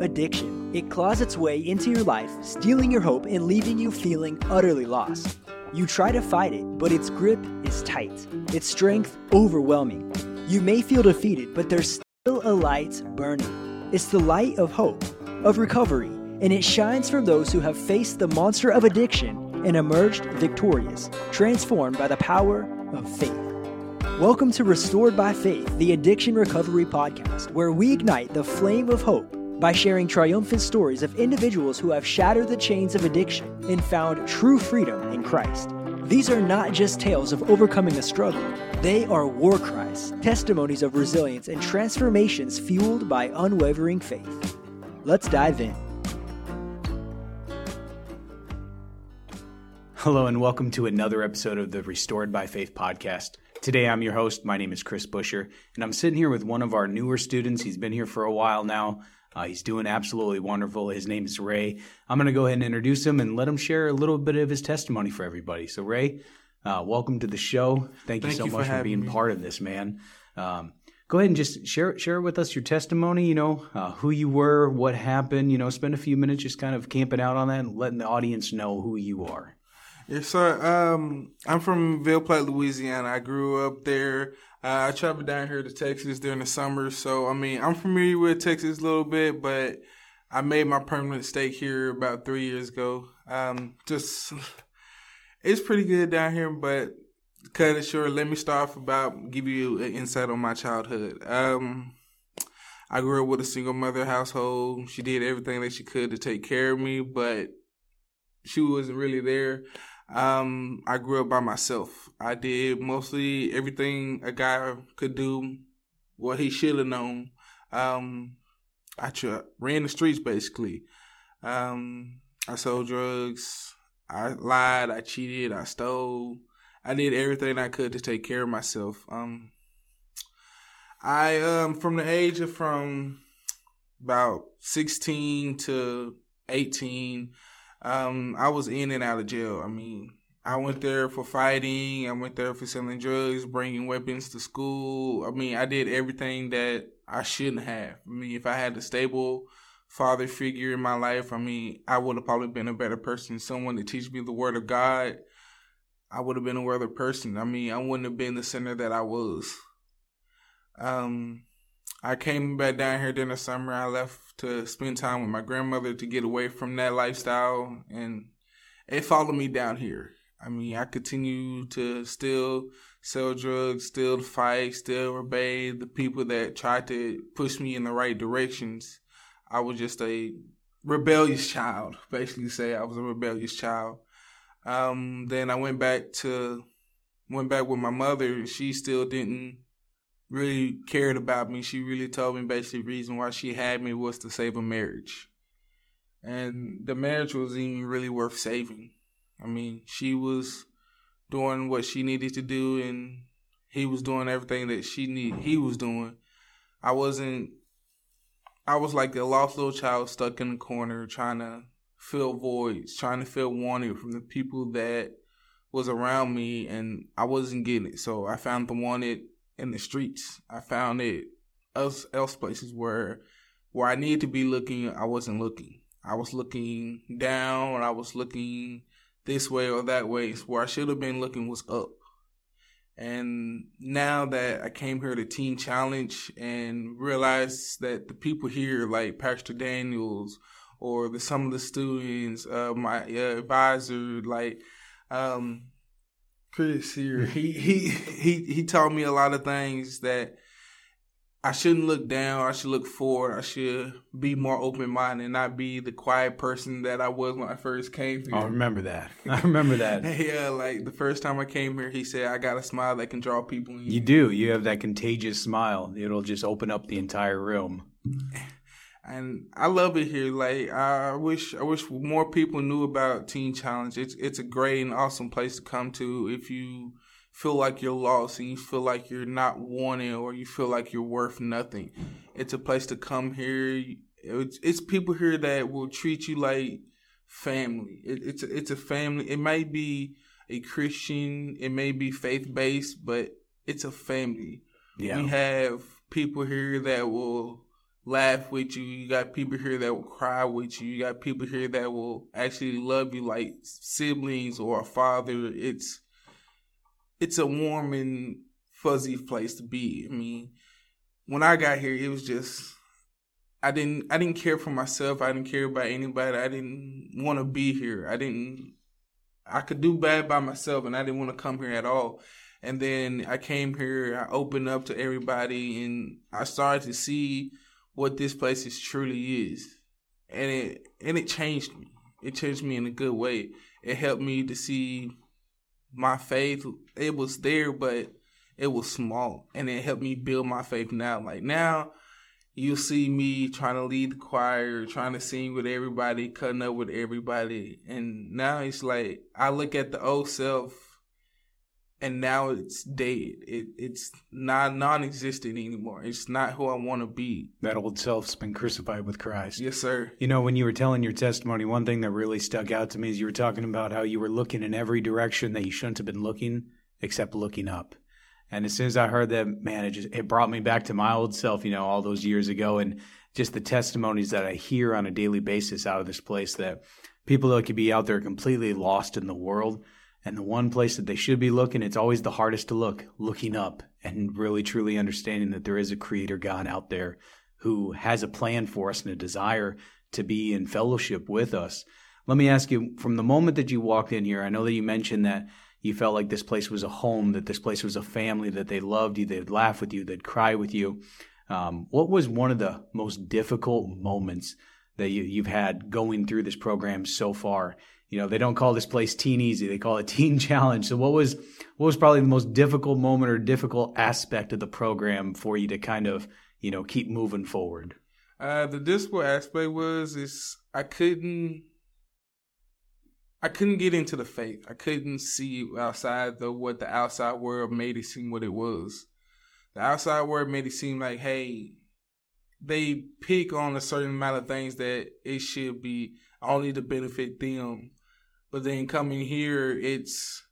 Addiction. It claws its way into your life, stealing your hope and leaving you feeling utterly lost. You try to fight it, but its grip is tight, its strength overwhelming. You may feel defeated, but there's still a light burning. It's the light of hope, of recovery, and it shines from those who have faced the monster of addiction and emerged victorious, transformed by the power of faith. Welcome to Restored by Faith, the Addiction Recovery Podcast, where we ignite the flame of hope by sharing triumphant stories of individuals who have shattered the chains of addiction and found true freedom in Christ. These are not just tales of overcoming a struggle, they are war cries, testimonies of resilience, and transformations fueled by unwavering faith. Let's dive in. Hello, and welcome to another episode of the Restored by Faith podcast. Today, I'm your host. My name is Chris Buscher, and I'm sitting here with one of our newer students. He's been here for a while now. Uh, he's doing absolutely wonderful. His name is Ray. I'm going to go ahead and introduce him and let him share a little bit of his testimony for everybody. So, Ray, uh, welcome to the show. Thank you Thank so you much for, having being me. part of this, man. Um, go ahead and just share share with us your testimony. You know uh, who you were, what happened. You know, spend a few minutes just kind of camping out on that and letting the audience know who you are. Yes, sir. Um, I'm from Ville Platte, Louisiana. I grew up there. Uh, I traveled down here to Texas during the summer, so I mean, I'm familiar with Texas a little bit, but I made my permanent stake here about three years ago. Um, just it's pretty good down here, but cut it short. Let me start off about give you an insight on my childhood. Um, I grew up with a single mother household. She did everything that she could to take care of me, but she wasn't really there. Um, I grew up by myself. I did mostly everything a guy could do, what he should have known. Um, I tr- ran the streets basically. Um, I sold drugs. I lied. I cheated. I stole. I did everything I could to take care of myself. Um, I um from the age of from about sixteen to eighteen. Um, I was in and out of jail. I mean, I went there for fighting. I went there for selling drugs, bringing weapons to school. I mean, I did everything that I shouldn't have. I mean, if I had a stable father figure in my life, I mean, I would have probably been a better person. Someone to teach me the word of God. I would have been a better person. I mean, I wouldn't have been the sinner that I was. Um, I came back down here during the summer. I left to spend time with my grandmother to get away from that lifestyle, and it followed me down here. I mean, I continue to still sell drugs, still fight, still obey the people that tried to push me in the right directions. I was just a rebellious child, basically say I was a rebellious child. Um, then I went back to went back with my mother. She still didn't really cared about me. She really told me basically the reason why she had me was to save a marriage. And the marriage wasn't even really worth saving. I mean, she was doing what she needed to do and he was doing everything that she need he was doing. I wasn't I was like a lost little child stuck in a corner trying to fill voids, trying to feel wanted from the people that was around me and I wasn't getting it. So I found the wanted in the streets. I found it else else places where where I needed to be looking, I wasn't looking. I was looking down, I was looking this way or that way. Where I should have been looking was up. And now that I came here to Teen Challenge and realized that the people here, like Pastor Daniels or the some of the students, uh, my uh, advisor, like um, Chris here, he he he he taught me a lot of things that I shouldn't look down. I should look forward. I should be more open minded and not be the quiet person that I was when I first came here. I remember that. I remember that. yeah, like the first time I came here, he said, "I got a smile that can draw people in." You do. You have that contagious smile. It'll just open up the entire room. and I love it here. Like I wish, I wish more people knew about Teen Challenge. It's it's a great and awesome place to come to if you feel like you're lost and you feel like you're not wanted or you feel like you're worth nothing. It's a place to come here. It's, it's people here that will treat you like family. It, it's a, it's a family. It might be a Christian. It may be faith based, but it's a family. Yeah. We have people here that will laugh with you. You got people here that will cry with you. You got people here that will actually love you like siblings or a father. It's it's a warm and fuzzy place to be. I mean, when I got here, it was just I didn't I didn't care for myself. I didn't care about anybody. I didn't want to be here. I didn't I could do bad by myself and I didn't want to come here at all. And then I came here, I opened up to everybody and I started to see what this place is truly is. And it and it changed me. It changed me in a good way. It helped me to see my faith. It was there, but it was small. And it helped me build my faith now. Like now you'll see me trying to lead the choir, trying to sing with everybody, cutting up with everybody. And now it's like I look at the old self and now it's dead. It it's not non-existent anymore. It's not who I want to be. That old self's been crucified with Christ. Yes, sir. You know, when you were telling your testimony, one thing that really stuck out to me is you were talking about how you were looking in every direction that you shouldn't have been looking, except looking up. And as soon as I heard that, man, it just it brought me back to my old self, you know, all those years ago, and just the testimonies that I hear on a daily basis out of this place that people that could be out there completely lost in the world and the one place that they should be looking, it's always the hardest to look, looking up and really truly understanding that there is a creator God out there who has a plan for us and a desire to be in fellowship with us. Let me ask you from the moment that you walked in here, I know that you mentioned that you felt like this place was a home, that this place was a family, that they loved you, they'd laugh with you, they'd cry with you. Um, what was one of the most difficult moments that you, you've had going through this program so far? you know they don't call this place teen easy they call it teen challenge. So what was what was probably the most difficult moment or difficult aspect of the program for you to kind of you know keep moving forward? Uh the difficult aspect was is i couldn't i couldn't get into the faith. I couldn't see outside the what the outside world made it seem what it was. The outside world made it seem like hey they pick on a certain amount of things that it should be. Only to benefit them. But then coming here, it's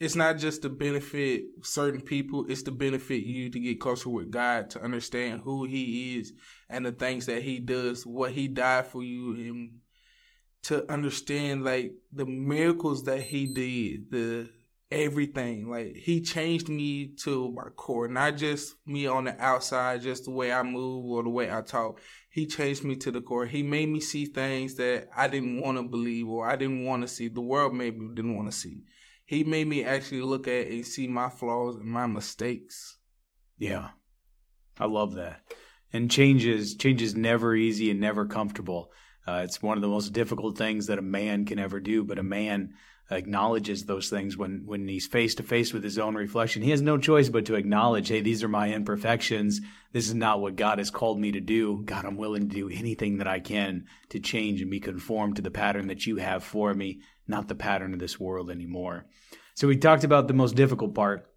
it's not just to benefit certain people, it's to benefit you to get closer with God, to understand who He is and the things that He does, what He died for you, and to understand like the miracles that He did, the everything. Like He changed me to my core, not just me on the outside, just the way I move or the way I talk he changed me to the core. He made me see things that I didn't want to believe or I didn't want to see. The world maybe didn't want to see. He made me actually look at and see my flaws and my mistakes. Yeah. I love that. And change is change is never easy and never comfortable. Uh, it's one of the most difficult things that a man can ever do, but a man acknowledges those things when when he's face to face with his own reflection. He has no choice but to acknowledge, hey, these are my imperfections. This is not what God has called me to do. God, I'm willing to do anything that I can to change and be conformed to the pattern that you have for me, not the pattern of this world anymore. So we talked about the most difficult part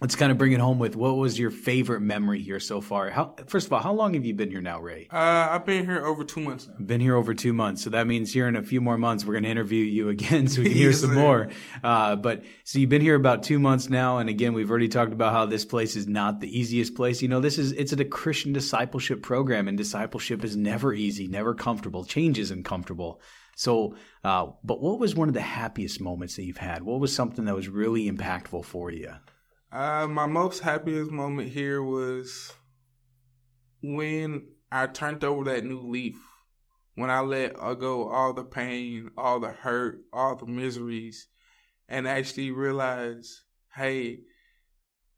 let's kind of bring it home with what was your favorite memory here so far? How, first of all, how long have you been here now, Ray? Uh, I've been here over two months. Now. Been here over two months, so that means here in a few more months we're going to interview you again, so we can hear yes, some more. Uh, but so you've been here about two months now, and again, we've already talked about how this place is not the easiest place. You know, this is it's a Christian discipleship program, and discipleship is never easy, never comfortable. Change isn't comfortable. So, uh, but what was one of the happiest moments that you've had? What was something that was really impactful for you? Uh, my most happiest moment here was when I turned over that new leaf. When I let go all the pain, all the hurt, all the miseries, and actually realize, hey,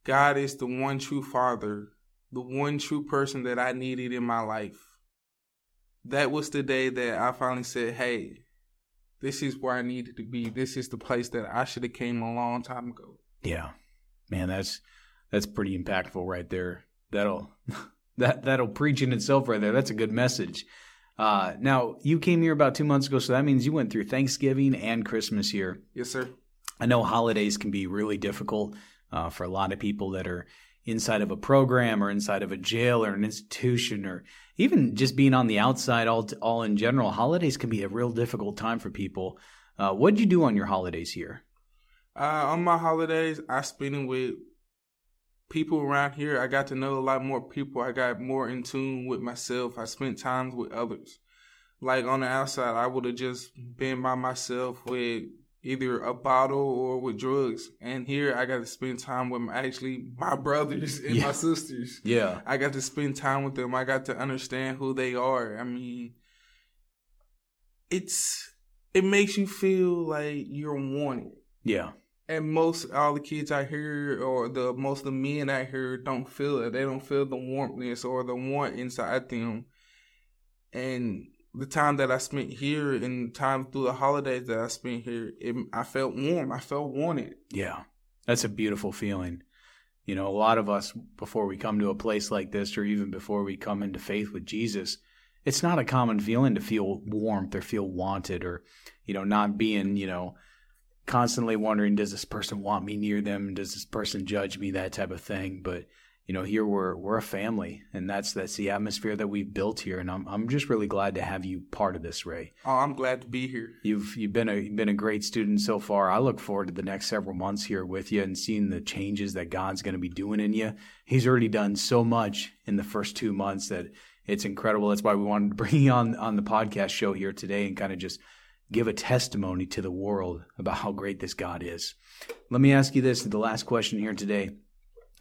God is the one true Father, the one true person that I needed in my life. That was the day that I finally said, hey, this is where I needed to be. This is the place that I should have came a long time ago. Yeah man, that's that's pretty impactful right there. That'll that that'll preach in itself right there. That's a good message. Uh, now you came here about two months ago, so that means you went through Thanksgiving and Christmas here. Yes, sir. I know holidays can be really difficult uh, for a lot of people that are inside of a program or inside of a jail or an institution or even just being on the outside all all in general. Holidays can be a real difficult time for people. Uh, what did you do on your holidays here? Uh, on my holidays, I spend it with people around here. I got to know a lot more people. I got more in tune with myself. I spent times with others. Like on the outside, I would have just been by myself with either a bottle or with drugs. And here I got to spend time with actually my brothers and Yeah. my sisters. Yeah. I got to spend time with them. I got to understand who they are. I mean, it's it makes you feel like you're wanted. Yeah. And most all the kids I hear, or the most of the men I hear, don't feel it. They don't feel the warmthness or the want inside them. And the time that I spent here, and time through the holidays that I spent here, it, I felt warm. I felt wanted. Yeah. That's a beautiful feeling. You know, a lot of us, before we come to a place like this, or even before we come into faith with Jesus, it's not a common feeling to feel warmth or feel wanted or, you know, not being, you know, constantly wondering, does this person want me near them? Does this person judge me? That type of thing. But, you know, here we're we're a family and that's that's the atmosphere that we've built here. And I'm I'm just really glad to have you part of this, Ray. Oh, I'm glad to be here. You've you've been a you've been a great student so far. I look forward to the next several months here with you and seeing the changes that God's going to be doing in you. He's already done so much in the first two months that it's incredible. That's why we wanted to bring you on on the podcast show here today and kind of just give a testimony to the world about how great this God is. Let me ask you this: the last question here today.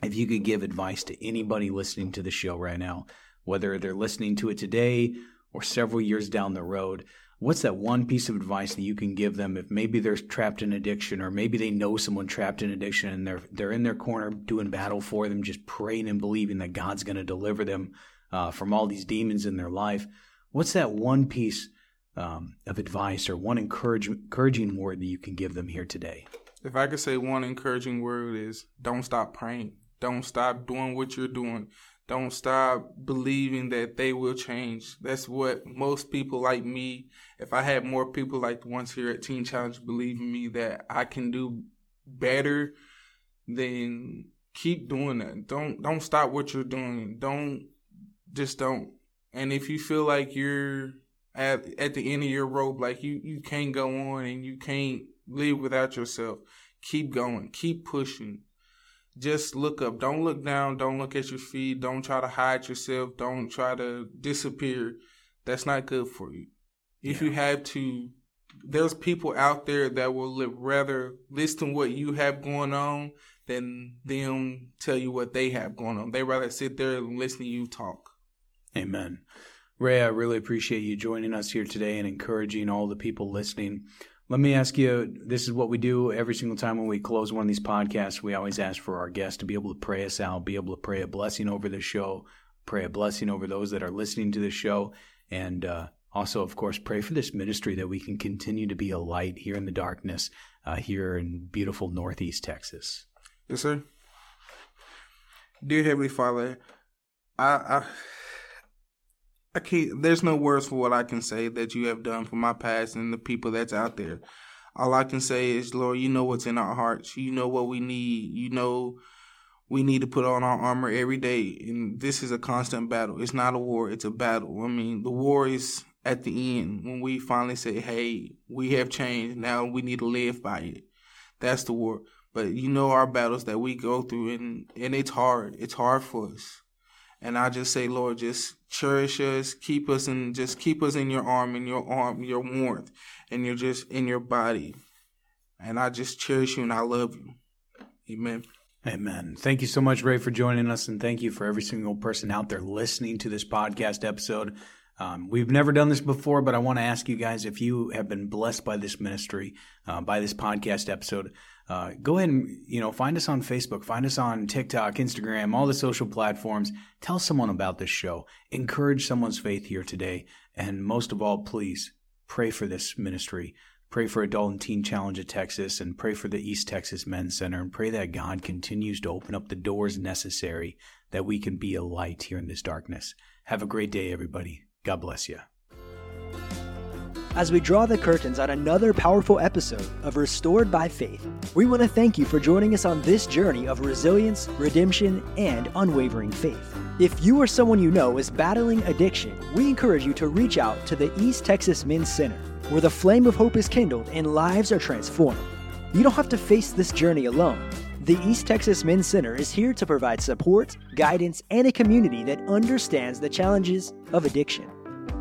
If you could give advice to anybody listening to the show right now, whether they're listening to it today or several years down the road, what's that one piece of advice that you can give them if maybe they're trapped in addiction or maybe they know someone trapped in addiction and they're they're in their corner doing battle for them just praying and believing that God's going to deliver them uh, from all these demons in their life what's that one piece um, of advice or one encourage, encouraging word that you can give them here today If I could say one encouraging word is don't stop praying. Don't stop doing what you're doing. Don't stop believing that they will change. That's what most people like me, if I had more people like the ones here at Teen Challenge believing me that I can do better, then keep doing that. Don't don't stop what you're doing. Don't just don't. And if you feel like you're at at the end of your rope, like you you can't go on and you can't live without yourself, keep going, keep pushing. Just look up. Don't look down. Don't look at your feet. Don't try to hide yourself. Don't try to disappear. That's not good for you. If you have to, there's people out there that will li- rather listen what you have going on than them tell you what they have going on. They rather sit there and listen to you talk. Amen. Ray, I really appreciate you joining us here today and encouraging all the people listening. Let me ask you this is what we do every single time when we close one of these podcasts. We always ask for our guests to be able to pray us out, be able to pray a blessing over the show, pray a blessing over those that are listening to the show, and uh, also, of course, pray for this ministry that we can continue to be a light here in the darkness, uh, here in beautiful Northeast Texas. Yes, sir. Dear Heavenly Father, I, I, I can't. There's no words for what I can say that you have done for my past and the people that's out there. All I can say is, Lord, you know what's in our hearts. You know what we need. You know we need to put on our armor every day, and this is a constant battle. It's not a war; it's a battle. I mean, the war is at the end when we finally say, "Hey, we have changed. Now we need to live by it." That's the war. But you know our battles that we go through, and and it's hard. It's hard for us. And I just say, Lord, just cherish us, keep us in, just keep us in your arm, in your arm, your warmth, and you're just in your body. And I just cherish you and I love you. Amen. Amen. Thank you so much, Ray, for joining us, and thank you for every single person out there listening to this podcast episode. Um, we've never done this before, but I want to ask you guys if you have been blessed by this ministry, uh, by this podcast episode. Uh, go ahead and you know find us on Facebook, find us on TikTok, Instagram, all the social platforms. Tell someone about this show. Encourage someone's faith here today, and most of all, please pray for this ministry. Pray for Adult and Teen Challenge of Texas and pray for the East Texas Men's Center and pray that God continues to open up the doors necessary that we can be a light here in this darkness. Have a great day, everybody. God bless you. As we draw the curtains on another powerful episode of Restored by Faith, we want to thank you for joining us on this journey of resilience, redemption, and unwavering faith. If you or someone you know is battling addiction, we encourage you to reach out to the East Texas Men's Center, where the flame of hope is kindled and lives are transformed. You don't have to face this journey alone. The East Texas Men's Center is here to provide support, guidance, and a community that understands the challenges of addiction.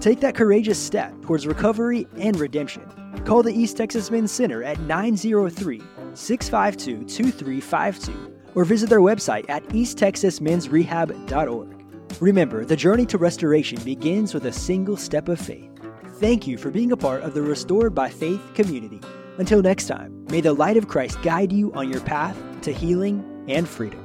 Take that courageous step towards recovery and redemption. Call the East Texas Men's Center at 903 652 2352 or visit their website at easttexasmensrehab.org. Remember, the journey to restoration begins with a single step of faith. Thank you for being a part of the Restored by Faith community. Until next time, may the light of Christ guide you on your path to healing and freedom.